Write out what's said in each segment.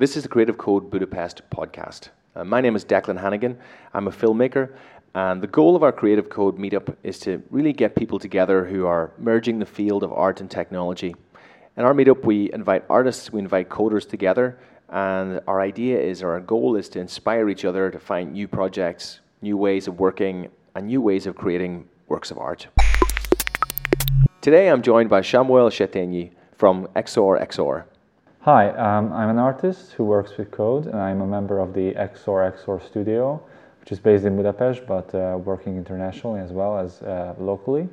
This is the Creative Code Budapest podcast. Uh, my name is Declan Hannigan. I'm a filmmaker, and the goal of our Creative Code meetup is to really get people together who are merging the field of art and technology. In our meetup, we invite artists, we invite coders together, and our idea is, or our goal is to inspire each other to find new projects, new ways of working, and new ways of creating works of art. Today, I'm joined by Samuel Chetényi from XOR XOR. Hi, um, I'm an artist who works with code, and I'm a member of the XOR XOR studio, which is based in Budapest but uh, working internationally as well as uh, locally.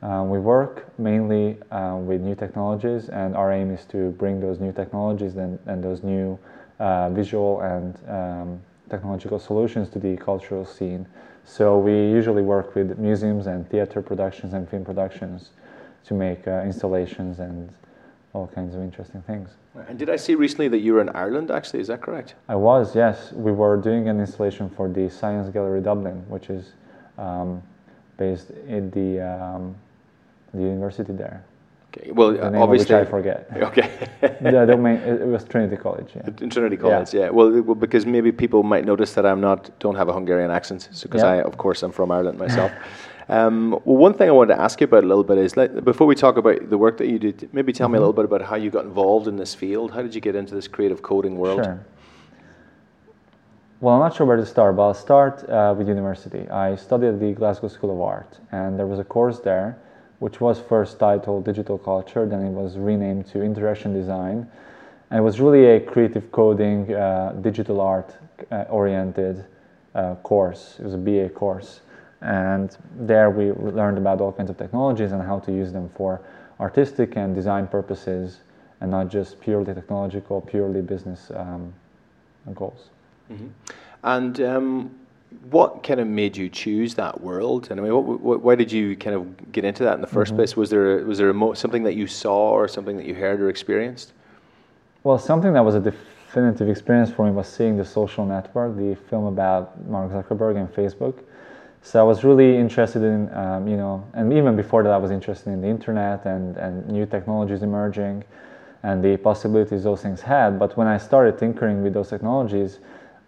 Um, we work mainly uh, with new technologies, and our aim is to bring those new technologies and, and those new uh, visual and um, technological solutions to the cultural scene. So we usually work with museums and theater productions and film productions to make uh, installations and all kinds of interesting things. And did I see recently that you were in Ireland actually? Is that correct? I was, yes. We were doing an installation for the Science Gallery Dublin, which is um, based in the, um, the university there. Okay. Well, the obviously, I forget. Okay. the domain, it was Trinity College. Yeah. In Trinity College, yeah. yeah. Well, well, because maybe people might notice that I'm not, don't have a Hungarian accent, because yeah. I, of course, I'm from Ireland myself. Um, well, one thing I wanted to ask you about a little bit is like, before we talk about the work that you did, maybe tell me a mm-hmm. little bit about how you got involved in this field. How did you get into this creative coding world? Sure. Well, I'm not sure where to start, but I'll start uh, with university. I studied at the Glasgow School of Art, and there was a course there which was first titled Digital Culture, then it was renamed to Interaction Design. And it was really a creative coding, uh, digital art uh, oriented uh, course. It was a BA course. And there we learned about all kinds of technologies and how to use them for artistic and design purposes and not just purely technological, purely business um, goals. Mm-hmm. And um, what kind of made you choose that world? And I mean, what, what, why did you kind of get into that in the 1st mm-hmm. place? Was there was there mo- something that you saw or something that you heard or experienced? Well, something that was a definitive experience for me was seeing the Social Network, the film about Mark Zuckerberg and Facebook. So I was really interested in, um, you know, and even before that, I was interested in the internet and, and new technologies emerging and the possibilities those things had. But when I started tinkering with those technologies,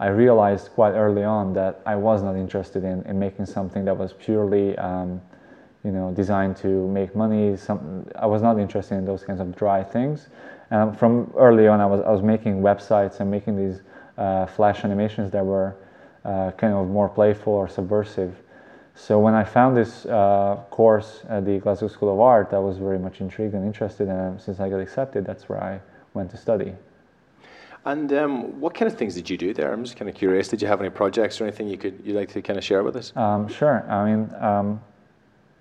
I realized quite early on that I was not interested in, in making something that was purely, um, you know, designed to make money. Some, I was not interested in those kinds of dry things. And from early on, I was, I was making websites and making these uh, flash animations that were uh, kind of more playful or subversive. So when I found this uh, course at the Glasgow School of Art, I was very much intrigued and interested, and since I got accepted, that's where I went to study. And um, what kind of things did you do there? I'm just kind of curious. Did you have any projects or anything you could you like to kind of share with us? Um, sure. I mean, um,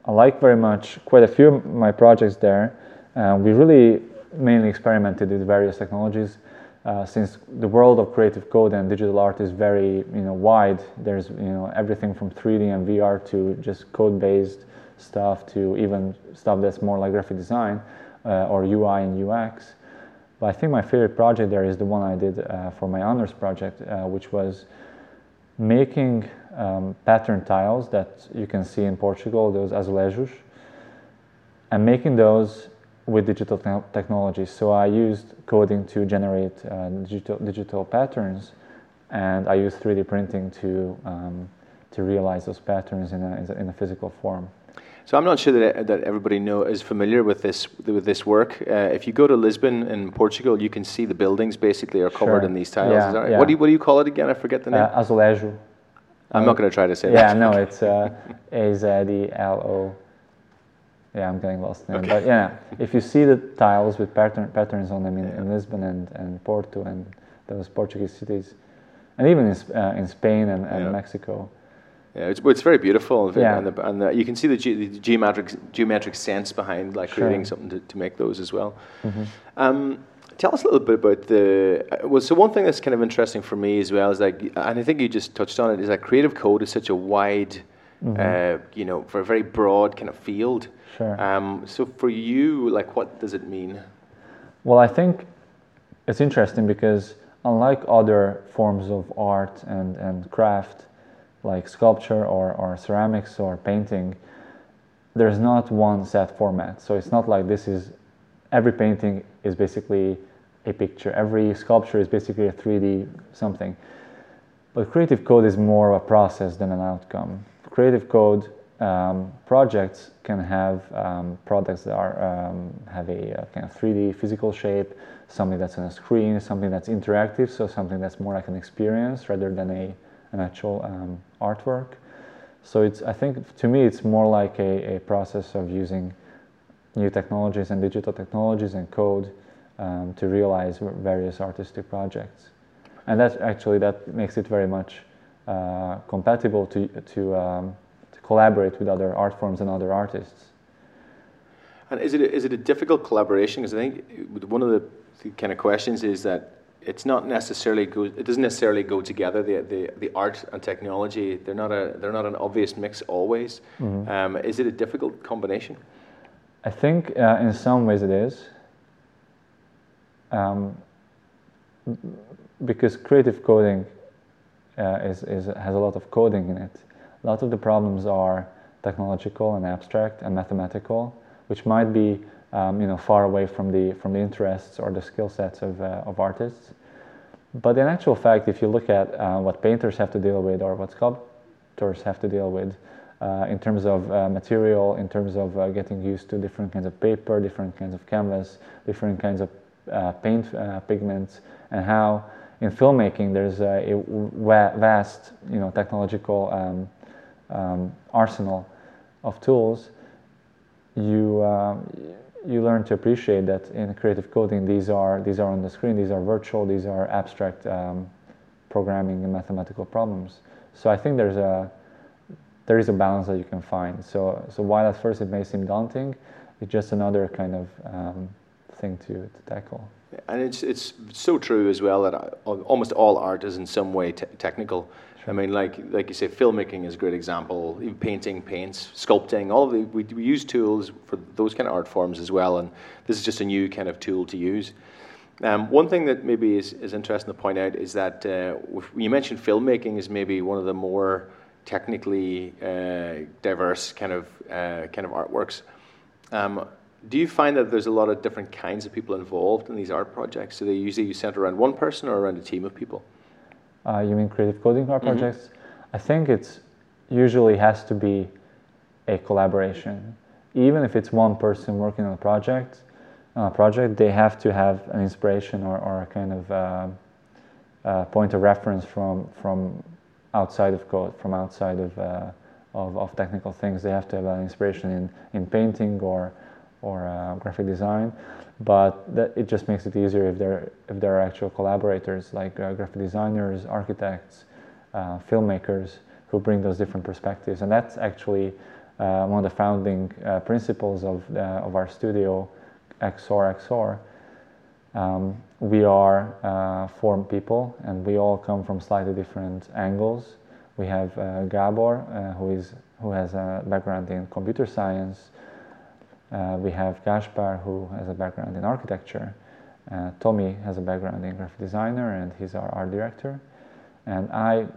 I like very much quite a few of my projects there. Uh, we really mainly experimented with various technologies. Uh, since the world of creative code and digital art is very you know wide there's you know everything from 3d and vr to just code based stuff to even stuff that's more like graphic design uh, or ui and ux but i think my favorite project there is the one i did uh, for my honors project uh, which was making um, pattern tiles that you can see in portugal those azulejos and making those with digital te- technologies. So I used coding to generate uh, digital, digital patterns, and I used 3D printing to, um, to realize those patterns in a, in a physical form. So I'm not sure that, that everybody know is familiar with this with this work. Uh, if you go to Lisbon in Portugal, you can see the buildings basically are covered sure. in these tiles. Yeah, right? yeah. What do you what do you call it again? I forget the name. Uh, azulejo. I'm um, not going to try to say yeah, that. Yeah, no, it's uh, A Z E L O yeah, I'm getting lost now. Okay. But yeah, if you see the tiles with pattern, patterns on them in, yeah. in Lisbon and, and Porto and those Portuguese cities, and even in, uh, in Spain and, and yeah. Mexico. Yeah, it's, it's very beautiful, yeah. and, the, and the, you can see the, ge- the, geometric geometric sense behind like creating something to, to make those as well. Mm-hmm. Um, tell us a little bit about the uh, well. So one thing that's kind of interesting for me as well is like, and I think you just touched on it, is that creative code is such a wide, mm-hmm. uh, you know, for a very broad kind of field. Sure. Um, so for you, like, what does it mean? Well, I think it's interesting because unlike other forms of art and, and craft, like sculpture or, or ceramics or painting, there's not one set format. So it's not like this is every painting is basically a picture. Every sculpture is basically a 3D something. But Creative Code is more of a process than an outcome. Creative Code um, projects can have um, products that are um, have a, a, kind of 3D physical shape, something that's on a screen, something that's interactive, so something that's more like an experience rather than a an actual um, artwork. So it's I think to me it's more like a, a process of using new technologies and digital technologies and code um, to realize various artistic projects, and that actually that makes it very much uh, compatible to to um, collaborate with other art forms and other artists. And is it a, is it a difficult collaboration? Because I think one of the, the, kind of questions is that it's not necessarily go, it doesn't necessarily go together. The, the, the art and technology they're not a they're not an obvious mix always. Mm-hmm. Um, is it a difficult combination? I think uh, in some ways it is. Um, because creative coding uh, is, is, has a lot of coding in it a lot of the problems are technological and abstract and mathematical, which might be um, you know, far away from the, from the interests or the skill sets of, uh, of artists. But in actual fact, if you look at uh, what painters have to deal with or what sculptors have to deal with, uh, in terms of uh, material, in terms of uh, getting used to different kinds of paper, different kinds of canvas, different kinds of paint pigments, and how in filmmaking there's a, a vast you know, technological um, um, arsenal of tools, you uh, you learn to appreciate that in creative coding these are these are on the screen, these are virtual, these are abstract um, programming and mathematical problems. So I think there's a there is a balance that you can find. So so while at first it may seem daunting, it's just another kind of um, thing to, to tackle. And it's it's so true as well that uh, almost all art is in some way te- technical. I mean, like like you say, filmmaking is a great example. Painting, paints, sculpting, all of the we, we use tools for those kind of art forms as well. And this is just a new kind of tool to use. Um, one thing that maybe is, is interesting to point out is that uh, you mentioned filmmaking is maybe one of the more technically uh, diverse kind of uh, kind of artworks. Um, do you find that there's a lot of different kinds of people involved in these art projects? Do they usually center around one person or around a team of people? Uh, you mean creative coding art mm-hmm. projects? I think it's usually has to be a collaboration. Even if it's one person working on a project, on a project, they have to have an inspiration or, or a kind of uh, uh, point of reference from from outside of code, from outside of, uh, of, of technical things. They have to have an inspiration in, in painting or or uh, graphic design but that, it just makes it easier if there if there are actual collaborators like uh, graphic designers, architects, uh, filmmakers who bring those different perspectives, and that's actually uh, one of the founding uh, principles of of our studio, XOR XOR. Um, we are uh, four people, and we all come from slightly different angles. We have uh, Gabor, who is who has a background in computer science uh, we have Gaspar, who has a background in architecture. Uh, Tommy has a background in graphic designer, and he's our art director. And I,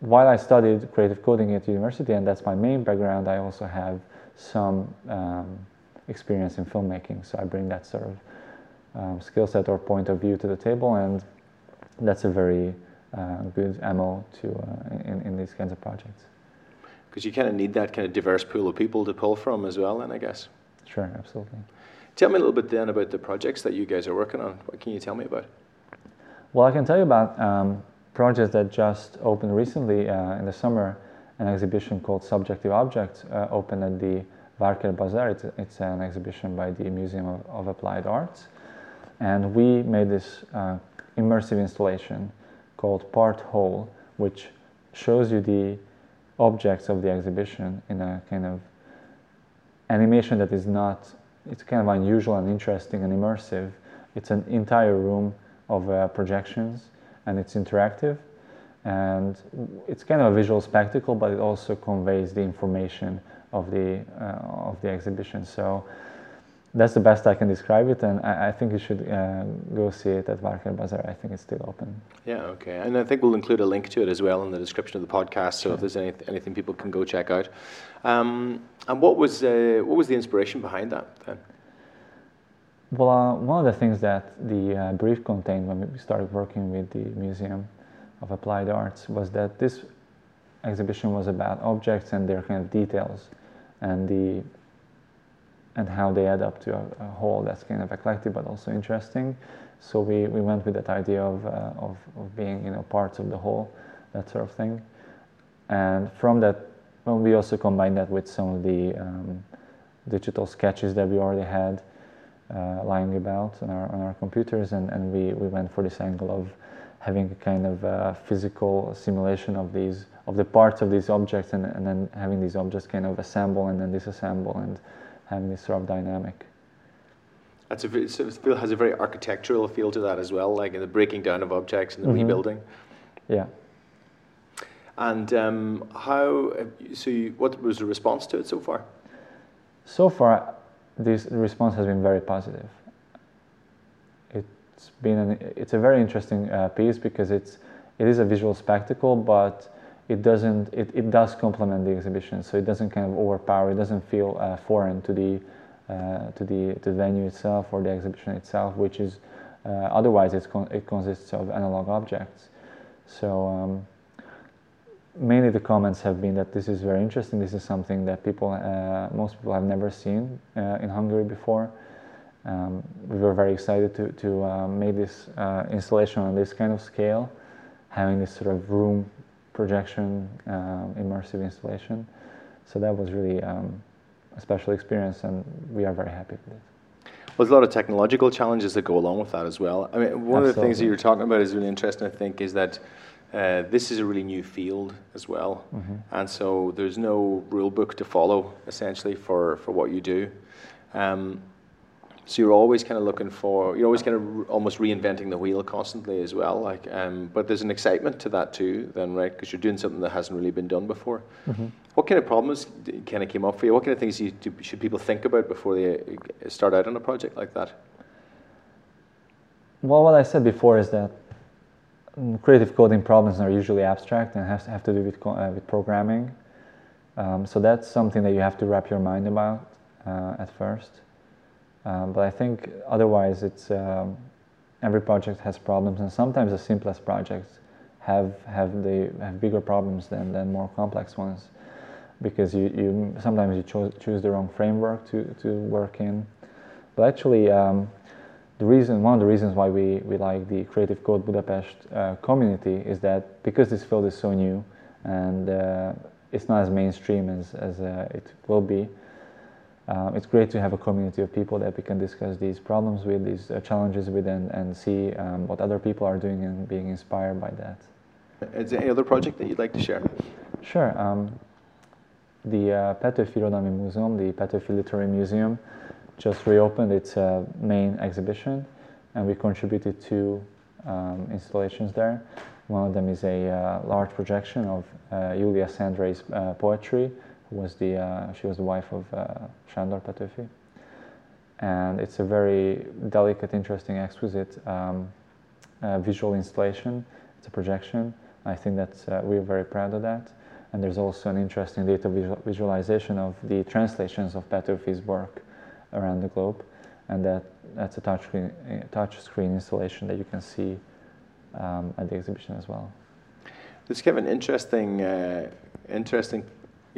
while I studied creative coding at university, and that's my main background, I also have some um, experience in filmmaking. So I bring that sort of um, skill set or point of view to the table, and that's a very uh, good ammo to uh, in, in these kinds of projects. Because you kind of need that kind of diverse pool of people to pull from as well, then I guess. Sure, absolutely. Tell me a little bit then about the projects that you guys are working on. What can you tell me about? Well, I can tell you about um, projects that just opened recently uh, in the summer. An exhibition called Subjective Objects uh, opened at the Várkert Bazaar. It's, it's, an exhibition by the Museum of, of Applied Arts. And we made this uh, immersive installation called Part Whole, which shows you the objects of the exhibition in a kind of animation that is not, it's kind of unusual and interesting and immersive. It's an entire room of uh, projections and it's interactive and it's kind of a visual spectacle, but it also conveys the information of the uh, of the exhibition. So that's the best I can describe it, and I, I think you should uh, go see it at Várkert Bazaar. I think it's still open. Yeah, okay, and I think we'll include a link to it as well in the description of the podcast. So sure. if there's any, anything people can go check out. Um, and what was uh, what was the inspiration behind that then? Well, uh, one of the things that the uh, brief contained when we started working with the Museum of Applied Arts was that this exhibition was about objects and their kind of details and the and how they add up to a, a whole that's kind of eclectic but also interesting. So we, we went with that idea of, uh, of, of being you know parts of the whole, that sort of thing. And from that, well, we also combined that with some of the um, digital sketches that we already had uh, lying about on our, on our computers, and, and we, we went for this angle of having a kind of uh, physical simulation of these of the parts of these objects, and, and then having these objects kind of assemble and then disassemble, and having this sort of dynamic. That's a, it has a very architectural feel to that as well, like in the breaking down of objects and the Mhm. rebuilding. Yeah. And um, how? So, you, what was the response to it so far? So far, this response has been very positive. It's been an, it's a very interesting uh, piece because it's it is a visual spectacle, but it doesn't it, it does complement the exhibition, so it doesn't kind of overpower. It doesn't feel uh, foreign to the uh, to the to the venue itself or the exhibition itself, which is uh, otherwise con- it consists of analog objects. So. Um, mainly the comments have been that this is very interesting. This is something that people, uh, most people have never seen uh, in Hungary before. Um, we were very excited to, to uh, make this installation on this kind of scale, having this sort of room projection, um, immersive installation. So that was really um, a special experience, and we are very happy with it. Well, there's a lot of technological challenges that go along with that as well. I mean, one of the things that you're talking about is really interesting. I think is that uh, this is a really new field as well, and so there's no rule book to follow essentially for for what you do. Um, so you're always kind of looking for, you're always kind of re- almost reinventing the wheel constantly as well. Like, um, but there's an excitement to that too, then, right? Because you're doing something that hasn't really been done before. What kind of problems kind of came up for you? What kind of things you, do, should people think about before they uh, start out on a project like that? Well, what I said before is that mm, creative coding problems are usually abstract and has have to do with co- uh, with programming. Um, so that's something that you have to wrap your mind about uh, at first. Um, but I think otherwise, it's um, every project has problems, and sometimes the simplest projects have have the have bigger problems than, than more complex ones, because you, you sometimes you cho- choose the wrong framework to, to work in. But actually, um, the reason one of the reasons why we, we like the Creative Code Budapest uh, community is that because this field is so new and uh, it's not as mainstream as, as uh, it will be, um, it's great to have a community of people that we can discuss these problems with, these uh, challenges with, and, and see um, what other people are doing and being inspired by that. Is there any other project that you'd like to share? Sure. Um, the uh, Petőfi Museum, the Petőfi Literary Museum, just reopened its uh, main exhibition, and we contributed two um, installations there. One of them is a uh, large projection of uh, Julia Szendrey's uh, poetry, was the uh, she was the wife of uh, Sándor Petőfi, and it's a very delicate, interesting, exquisite um, uh, visual installation. It's a projection. I think that uh, we're very proud of that. And there's also an interesting data visual- visualization of the translations of Petőfi's work around the globe, and that that's a touch screen, touch screen installation that you can see um, at the exhibition as well. There's kind of an interesting, uh, interesting,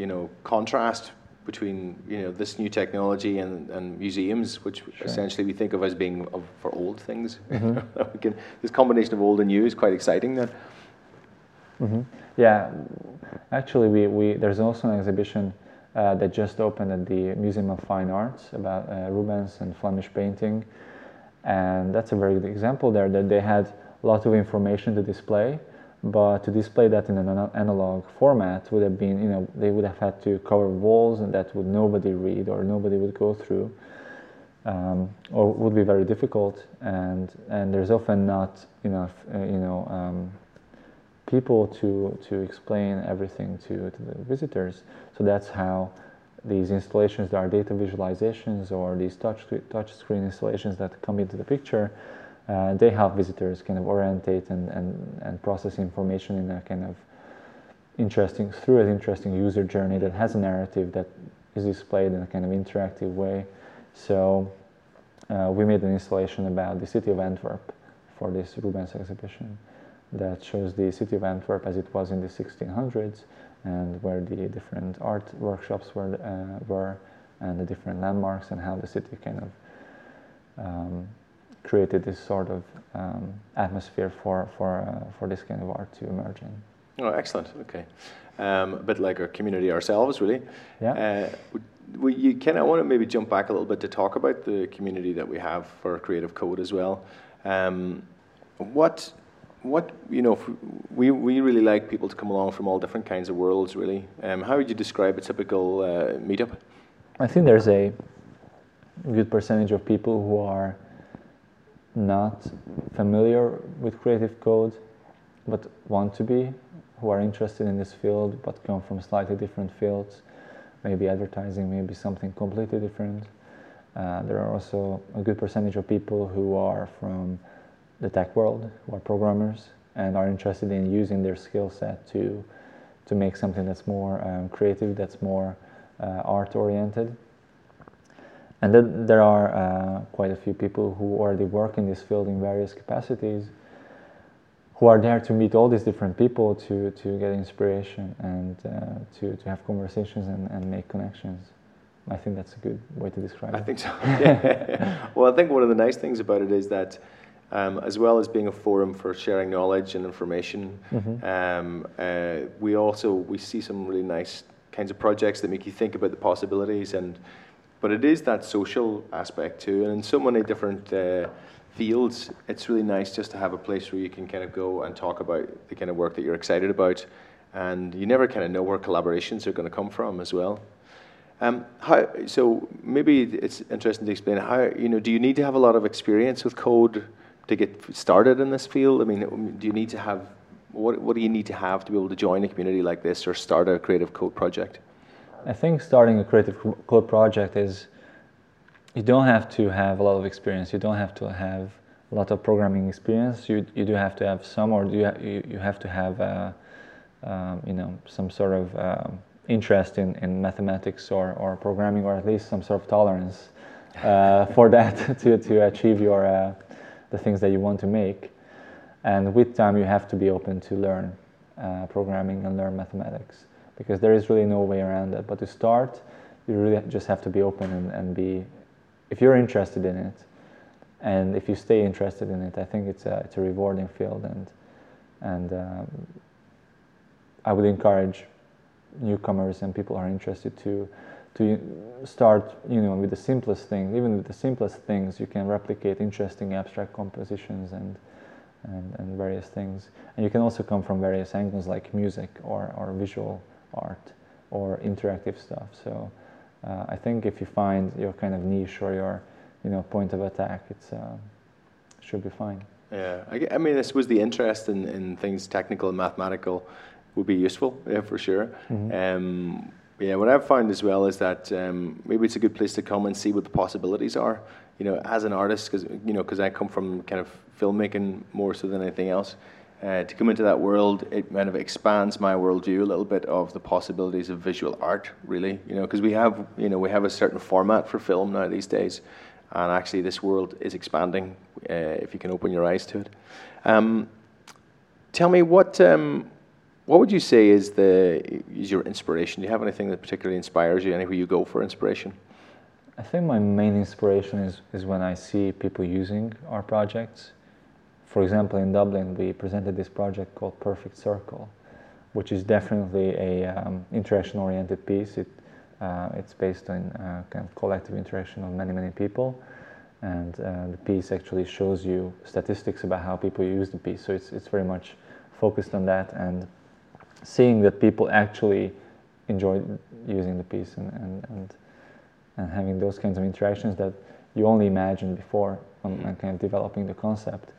you know, contrast between you know this new technology and, and museums, which Sure. essentially we think of as being of, for old things. Mhm. Can- this combination of old and new is quite exciting. Then, hmm Yeah, actually, we, we there's also an exhibition uh, that just opened at the Museum of Fine Arts about uh, Rubens and Flemish painting, and that's a very good example there. That they had a lot of information to display, but to display that in an analog format would have been, you know, they would have had to cover walls, and that would nobody read or nobody would go through. Um, or would be very difficult, and and there's often not enough, uh, you know, um, people to to explain everything to, to the visitors. So that's how these installations that are data visualizations or these touch touch screen installations that come into the picture, uh, they help visitors kind of orientate and, and, and process information in a kind of interesting through an interesting user journey that has a narrative that is displayed in a kind of interactive way. So uh, we made an installation about the city of Antwerp for this Rubens exhibition that shows the city of Antwerp as it was in the 1600s and where the different art workshops were, uh, were and the different landmarks and how the city kind of um, created this sort of um, atmosphere for, for, uh, for this kind of art to emerge in. Oh, excellent. Okay. Um, a bit like our community ourselves, really. Yeah. Uh, we, you kind of want to maybe jump back a little bit to talk about the community that we have for Creative Code as well. Um, what, what you know, we, we really like people to come along from all different kinds of worlds, really. Um, how would you describe a typical uh, meetup? I think there's a good percentage of people who are not familiar with Creative Code, but want to be, who are interested in this field, but come from slightly different fields maybe advertising, maybe something completely different. Uh, there are also a good percentage of people who are from the tech world, who are programmers, and are interested in using their skill set to to make something that's more um, creative, that's more uh, art oriented. And then there are uh, quite a few people who already work in this field in various capacities who are there to meet all these different people to, to get inspiration and uh, to, to have conversations and, and make connections. I think that's a good way to describe I it. I think so. Yeah. well, I think one of the nice things about it is that, um, as well as being a forum for sharing knowledge and information, Mhm. um, uh, we also we see some really nice kinds of projects that make you think about the possibilities. And but it is that social aspect too, and in so many different. Uh, fields, it's really nice just to have a place where you can kind of go and talk about the kind of work that you're excited about, and you never kind of know where collaborations are going to come from as well. Um, how, so maybe it's interesting to explain how you know do you need to have a lot of experience with code to get started in this field? I mean, do you need to have what what do you need to have to be able to join a community like this or start a creative code project? I think starting a creative code project is you don't have to have a lot of experience. You don't have to have a lot of programming experience. You you do have to have some, or you you, you have to have uh, um, you know some sort of um, interest in, in mathematics or, or programming, or at least some sort of tolerance uh, for that to to achieve your uh, the things that you want to make. And with time, you have to be open to learn uh, programming and learn mathematics because there is really no way around that. But to start, you really just have to be open and, and be if you're interested in it, and if you stay interested in it, I think it's a it's a rewarding field, and and um, I would encourage newcomers and people who are interested to to start, you know, with the simplest things. Even with the simplest things, you can replicate interesting abstract compositions and and, and various things. And you can also come from various angles like music or, or visual art or interactive stuff. So uh, I think if you find your kind of niche or your you know point of attack, it's uh, should be fine. Yeah, I, I, mean, I suppose the interest in, in things technical and mathematical would be useful, yeah, for sure. Mm-hmm. Um, yeah, what I've found as well is that um, maybe it's a good place to come and see what the possibilities are. You know, as an artist, because you know, because I come from kind of filmmaking more so than anything else. Uh, to come into that world, it kind of expands my worldview a little bit of the possibilities of visual art, really. You know, because we have, you know, we have a certain format for film now these days, and actually this world is expanding uh, if you can open your eyes to it. Um, tell me what um, what would you say is the is your inspiration? Do you have anything that particularly inspires you? Anywhere you go for inspiration? I think my main inspiration is is when I see people using our projects for example, in Dublin, we presented this project called Perfect Circle, which is definitely a um, interaction-oriented piece. It, uh, it's based on uh, kind of collective interaction of many, many people, and uh, the piece actually shows you statistics about how people use the piece. So it's it's very much focused on that and seeing that people actually enjoy using the piece and, and, and, and having those kinds of interactions that you only imagined before when, when kind of developing the concept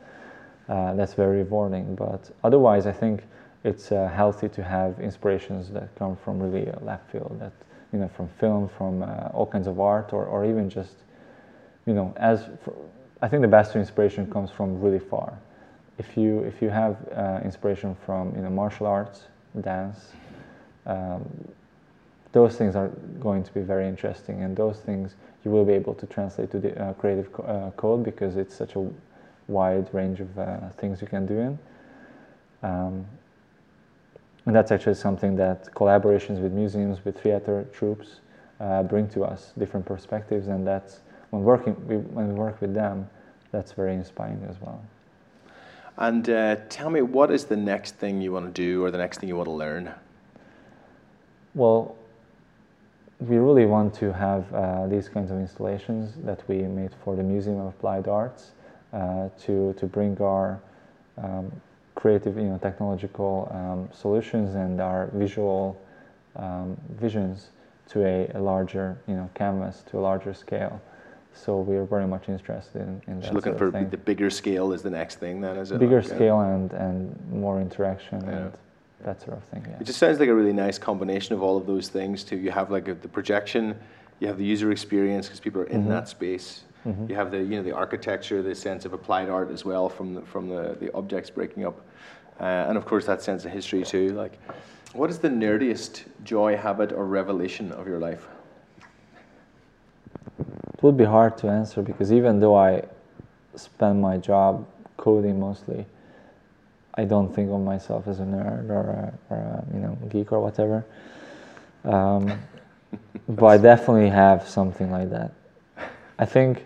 uh, that's very rewarding. But otherwise, I think it's uh, healthy to have inspirations that come from really left field, that you know, from film, from uh, all kinds of art, or, or even just, you know, as for, I think the best inspiration comes from really far. If you if you have uh, inspiration from you know martial arts, dance, um, those things are going to be very interesting, and those things you will be able to translate to the uh, creative co- uh, code because it's such a wide range of uh, things you can do in. Um, and that's actually something that collaborations with museums, with theater troupes, uh, bring to us different perspectives, and that's when working we, when we work with them, that's very inspiring as well. And uh, tell me, what is the next thing you want to do, or the next thing you want to learn? Well, we really want to have uh, these kinds of installations that we made for the Museum of Applied Arts to to bring our um, creative, you know, technological um, solutions and our visual um, visions to a, a, larger, you know, canvas to a larger scale. So we are very much interested in, in that. So looking for the bigger scale is the next thing, then, is it? Bigger like, scale and and more interaction yeah. and that sort of thing. Yeah. It just sounds like a really nice combination of all of those things. Too, you have like a, the projection, you have the user experience because people are in mm-hmm. that space. Mm-hmm. You have the you know the architecture, the sense of applied art as well from the, from the, the objects breaking up, uh, and of course that sense of history too. Like, what is the nerdiest joy, habit, or revelation of your life? It would be hard to answer because even though I spend my job coding mostly, I don't think of myself as a nerd or a, or a you know geek or whatever. Um, but I definitely have something like that. I think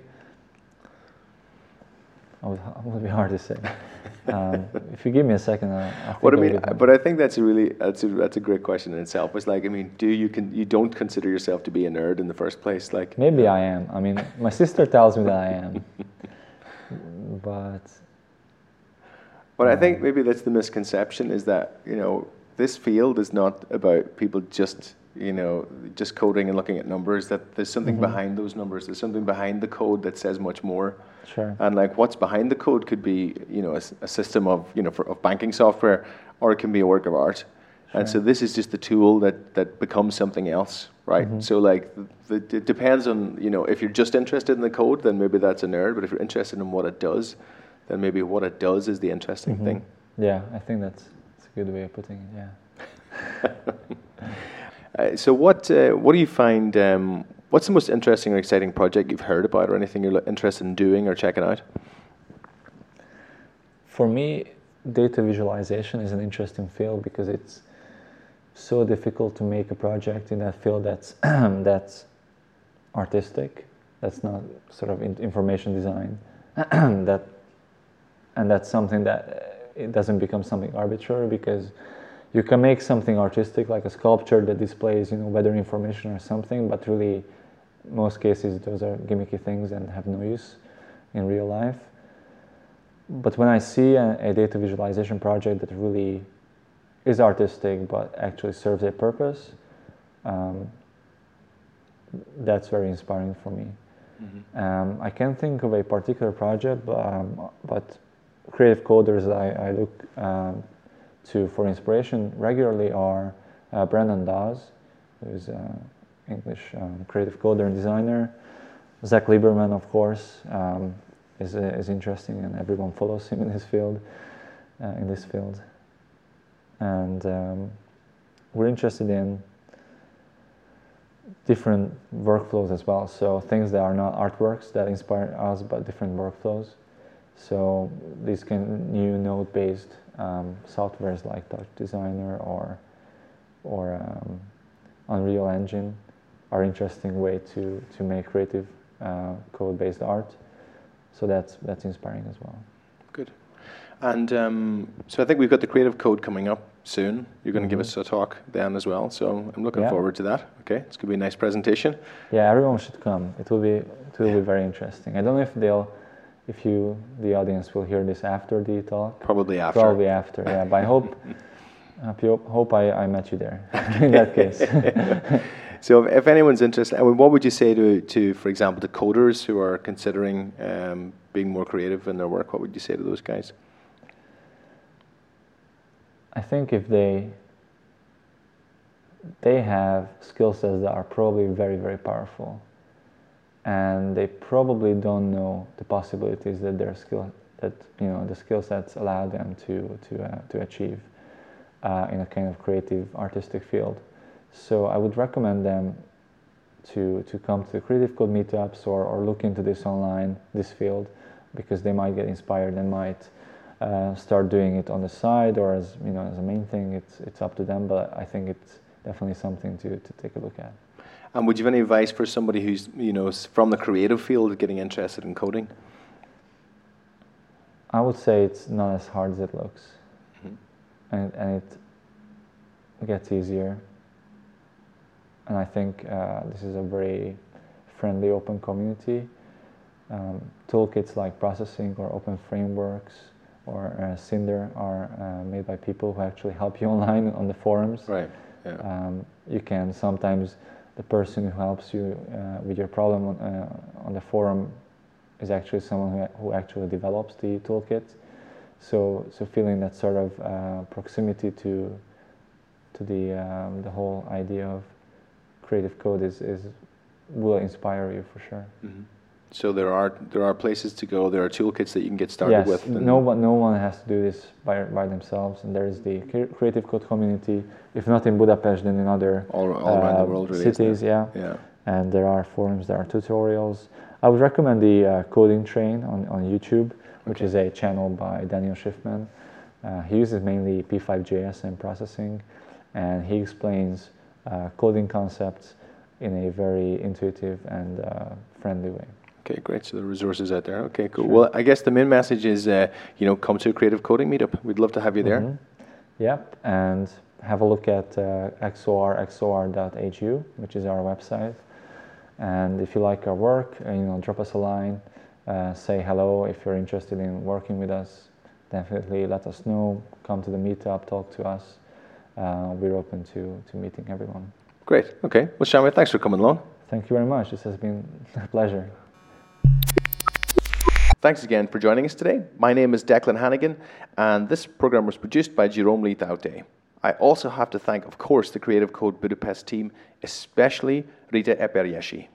would be hard to say. Um, if you give me a second, I, I what I mean, but I think that's a really that's a, that's a great question in itself. It's like I mean, do you can you don't consider yourself to be a nerd in the first place? Like maybe I am. I mean, my sister tells me that I am, but. But um, I think maybe that's the misconception is that you know this field is not about people just you know just coding and looking at numbers. That there's something mm-hmm. behind those numbers. There's something behind the code that says much more. Sure. And like what's behind the code could be, you know, a, a system of, you know, for, of banking software, or it can be a work of art. Sure. And so this is just a tool that, that becomes something else, right? Mm-hmm. So like, the, the, it depends on, you know, if you're just interested in the code, then maybe that's a nerd. But if you're interested in what it does, then maybe what it does is the interesting mm-hmm. thing. Yeah, I think that's, that's a good way of putting it. Yeah. uh, so what uh, what do you find? Um, What's the most interesting or exciting project you've heard about, or anything you're interested in doing or checking out? For me, data visualization is an interesting field because it's so difficult to make a project in that field that's that's artistic, that's not sort of information design, that and that's something that uh, it doesn't become something arbitrary because you can make something artistic like a sculpture that displays you know weather information or something but really most cases those are gimmicky things and have no use in real life. But when I see a, a data visualization project that really is artistic but actually serves a purpose, um, that's very inspiring for me. Mm-hmm. Um, I can't think of a particular project, but, um, but creative coders I, I look um, to for inspiration regularly are uh, Brendan Dawes, who's uh, English um, creative coder and designer. Zach Lieberman, of course, um, is, uh, is interesting, and everyone follows him in his field, uh, in this field. And um, we're interested in different workflows as well. So things that are not artworks that inspire us, but different workflows. So these can new node-based um, softwares like Touch Designer or or um, Unreal Engine are interesting way to, to make creative uh, code-based art. So that's that's inspiring as well. Good. And um, so I think we've got the creative code coming up soon. You're going to mm-hmm. give us a talk then as well. So I'm looking yeah. forward to that. Okay, it's going to be a nice presentation. Yeah, everyone should come. It will be it will be very interesting. I don't know if they'll if you the audience will hear this after the talk. Probably after. Probably after. Yeah, but I hope. I hope I, I met you there in that case. So if, if, anyone's interested, I mean, what would you say to, to for example, the coders who are considering um, being more creative in their work? What would you say to those guys? I think if they they have skill sets that are probably very very powerful, and they probably don't know the possibilities that their skill that you know the skill sets allow them to to uh, to achieve uh, in a kind of creative artistic field So I would recommend them to, to come to the Creative Code meetups or, or look into this online, this field, because they might get inspired and might uh, start doing it on the side or as you know as a main thing. It's it's up to them, but I think it's definitely something to, to take a look at. And would you have any advice for somebody who's you know from the creative field getting interested in coding? I would say it's not as hard as it looks, mm-hmm. and and it gets easier. And I think uh, this is a very friendly, open community. Um, toolkits like processing or open frameworks or uh, Cinder are uh, made by people who actually help you online on the forums. Right. Yeah. Um, you can sometimes the person who helps you uh, with your problem on, uh, on, the forum is actually someone who, who actually develops the toolkit. So so feeling that sort of uh, proximity to to the um, the whole idea of creative code is, is will inspire you for sure. Mm-hmm. So there are there are places to go. There are toolkits that you can get started yes, with. no one no one has to do this by by themselves. And there is the Creative Code community. If not in Budapest, then in other all, all uh, around the um, world, really, cities. Yeah. Yeah. And there are forums. There are tutorials. I would recommend the uh, Coding Train on on YouTube, which okay. is a channel by Daniel Shiffman. Uh, he uses mainly P5JS and processing, and he explains uh, coding concepts in a very intuitive and uh, friendly way. Okay, great. So the resources out there. Okay, cool. Sure. Well, I guess the main message is, uh, you know, come to a creative coding meetup. We'd love to have you there. Mm-hmm. Yep, and have a look at uh, XOR, xor.hu, which is our website. And if you like our work, uh, you know, drop us a line, uh, say hello if you're interested in working with us. Definitely let us know. Come to the meetup, talk to us. Uh, we're open to, to meeting everyone. Great. Okay. Well, Shamit, thanks for coming along. Thank you very much. This has been a pleasure. Thanks again for joining us today. My name is Declan Hannigan, and this program was produced by Jerome Leithoute. I also have to thank, of course, the Creative Code Budapest team, especially Rita Eperjesi.